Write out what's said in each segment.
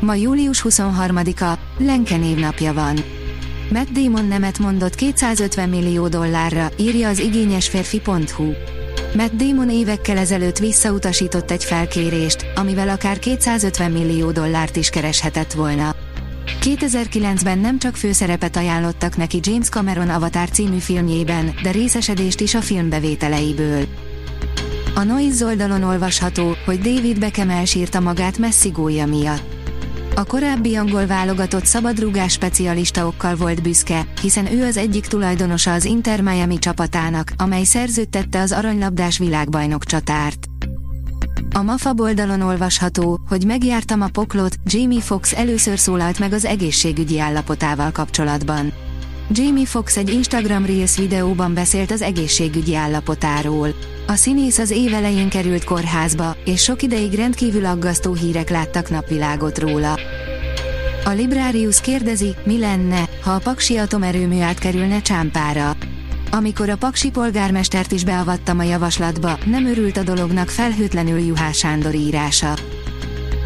Ma július 23-a, Lenke névnapja van. Matt Damon nemet mondott 250 millió dollárra, írja az igényesférfi.hu. Matt Damon évekkel ezelőtt visszautasított egy felkérést, amivel akár 250 millió dollárt is kereshetett volna. 2009-ben nem csak főszerepet ajánlottak neki James Cameron Avatar című filmjében, de részesedést is a film bevételeiből. A Noise oldalon olvasható, hogy David Beckham elsírta magát Messi gólya miatt. A korábbi angol válogatott szabadrúgás specialista okkal volt büszke, hiszen ő az egyik tulajdonosa az Inter Miami csapatának, amely szerződtette az aranylabdás világbajnok csatárt. A MAFA oldalon olvasható, hogy megjártam a poklot, Jamie Fox először szólalt meg az egészségügyi állapotával kapcsolatban. Jamie Fox egy Instagram Reels videóban beszélt az egészségügyi állapotáról. A színész az év elején került kórházba, és sok ideig rendkívül aggasztó hírek láttak napvilágot róla. A Librarius kérdezi, mi lenne, ha a Paksi atomerőmű átkerülne Csámpára. Amikor a Paksi polgármestert is beavattam a javaslatba, nem örült a dolognak felhőtlenül Juhás Sándor írása.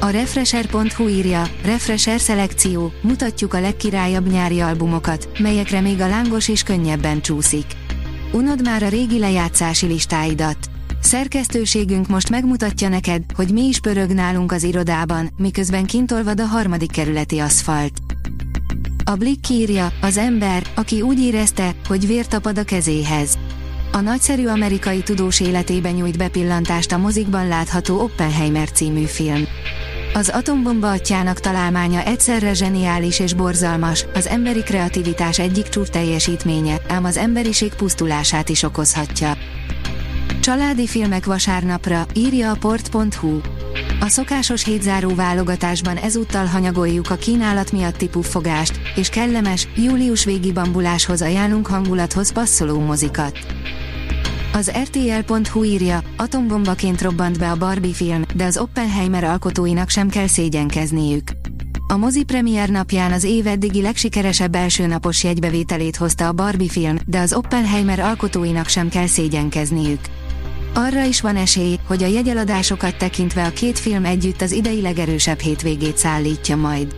A Refresher.hu írja, Refresher szelekció, mutatjuk a legkirályabb nyári albumokat, melyekre még a lángos is könnyebben csúszik. Unod már a régi lejátszási listáidat. Szerkesztőségünk most megmutatja neked, hogy mi is pörög nálunk az irodában, miközben kintolvad a harmadik kerületi aszfalt. A Blick írja, az ember, aki úgy érezte, hogy vér tapad a kezéhez. A nagyszerű amerikai tudós életében nyújt bepillantást a mozikban látható Oppenheimer című film. Az atombomba atyának találmánya egyszerre zseniális és borzalmas, az emberi kreativitás egyik csúcs teljesítménye, ám az emberiség pusztulását is okozhatja. Családi filmek vasárnapra, írja a port.hu. A szokásos hétzáró válogatásban ezúttal hanyagoljuk a kínálat miatti puffogást, és kellemes, július végi bambuláshoz ajánlunk hangulathoz passzoló mozikat. Az RTL.hu írja, atombombaként robbant be a Barbie film, de az Oppenheimer alkotóinak sem kell szégyenkezniük. A mozi premier napján az év eddigi legsikeresebb első napos jegybevételét hozta a Barbie film, de az Oppenheimer alkotóinak sem kell szégyenkezniük. Arra is van esély, hogy a jegyeladásokat tekintve a két film együtt az idei legerősebb hétvégét szállítja majd.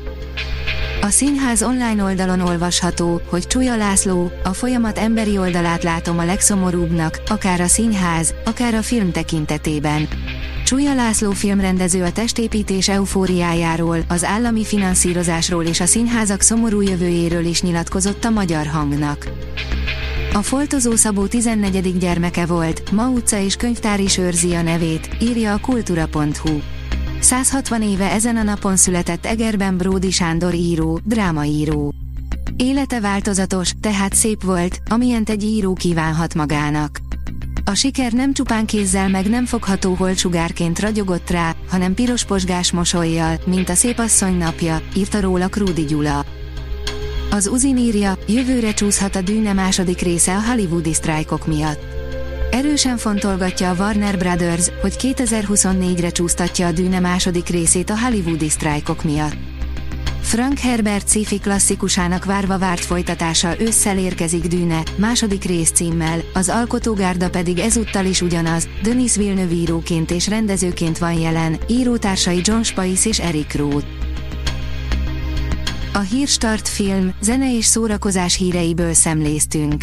A színház online oldalon olvasható, hogy Csúlya László, a folyamat emberi oldalát látom a legszomorúbbnak, akár a színház, akár a film tekintetében. Csúlya László filmrendező a testépítés eufóriájáról, az állami finanszírozásról és a színházak szomorú jövőjéről is nyilatkozott a magyar hangnak. A foltozó Szabó 14. gyermeke volt, ma utca és könyvtár is őrzi a nevét, írja a kultura.hu. 160 éve ezen a napon született Egerben Bródi Sándor író, drámaíró. Élete változatos, tehát szép volt, amilyent egy író kívánhat magának. A siker nem csupán kézzel meg nem fogható holcsugárként ragyogott rá, hanem piros posgás mosolyjal, mint a szép asszony napja, írta róla Krúdi Gyula. Az Uzin írja, jövőre csúszhat a Dűne második része a hollywoodi sztrájkok miatt. Erősen fontolgatja a Warner Brothers, hogy 2024-re csúsztatja a Dűne második részét a hollywoodi sztrájkok miatt. Frank Herbert sci klasszikusának várva várt folytatása ősszel érkezik Dűne, második rész címmel, az alkotógárda pedig ezúttal is ugyanaz, Denis Villeneuve íróként és rendezőként van jelen, írótársai John Spice és Eric Roth. A Hírstart film, zene és szórakozás híreiből szemléztünk.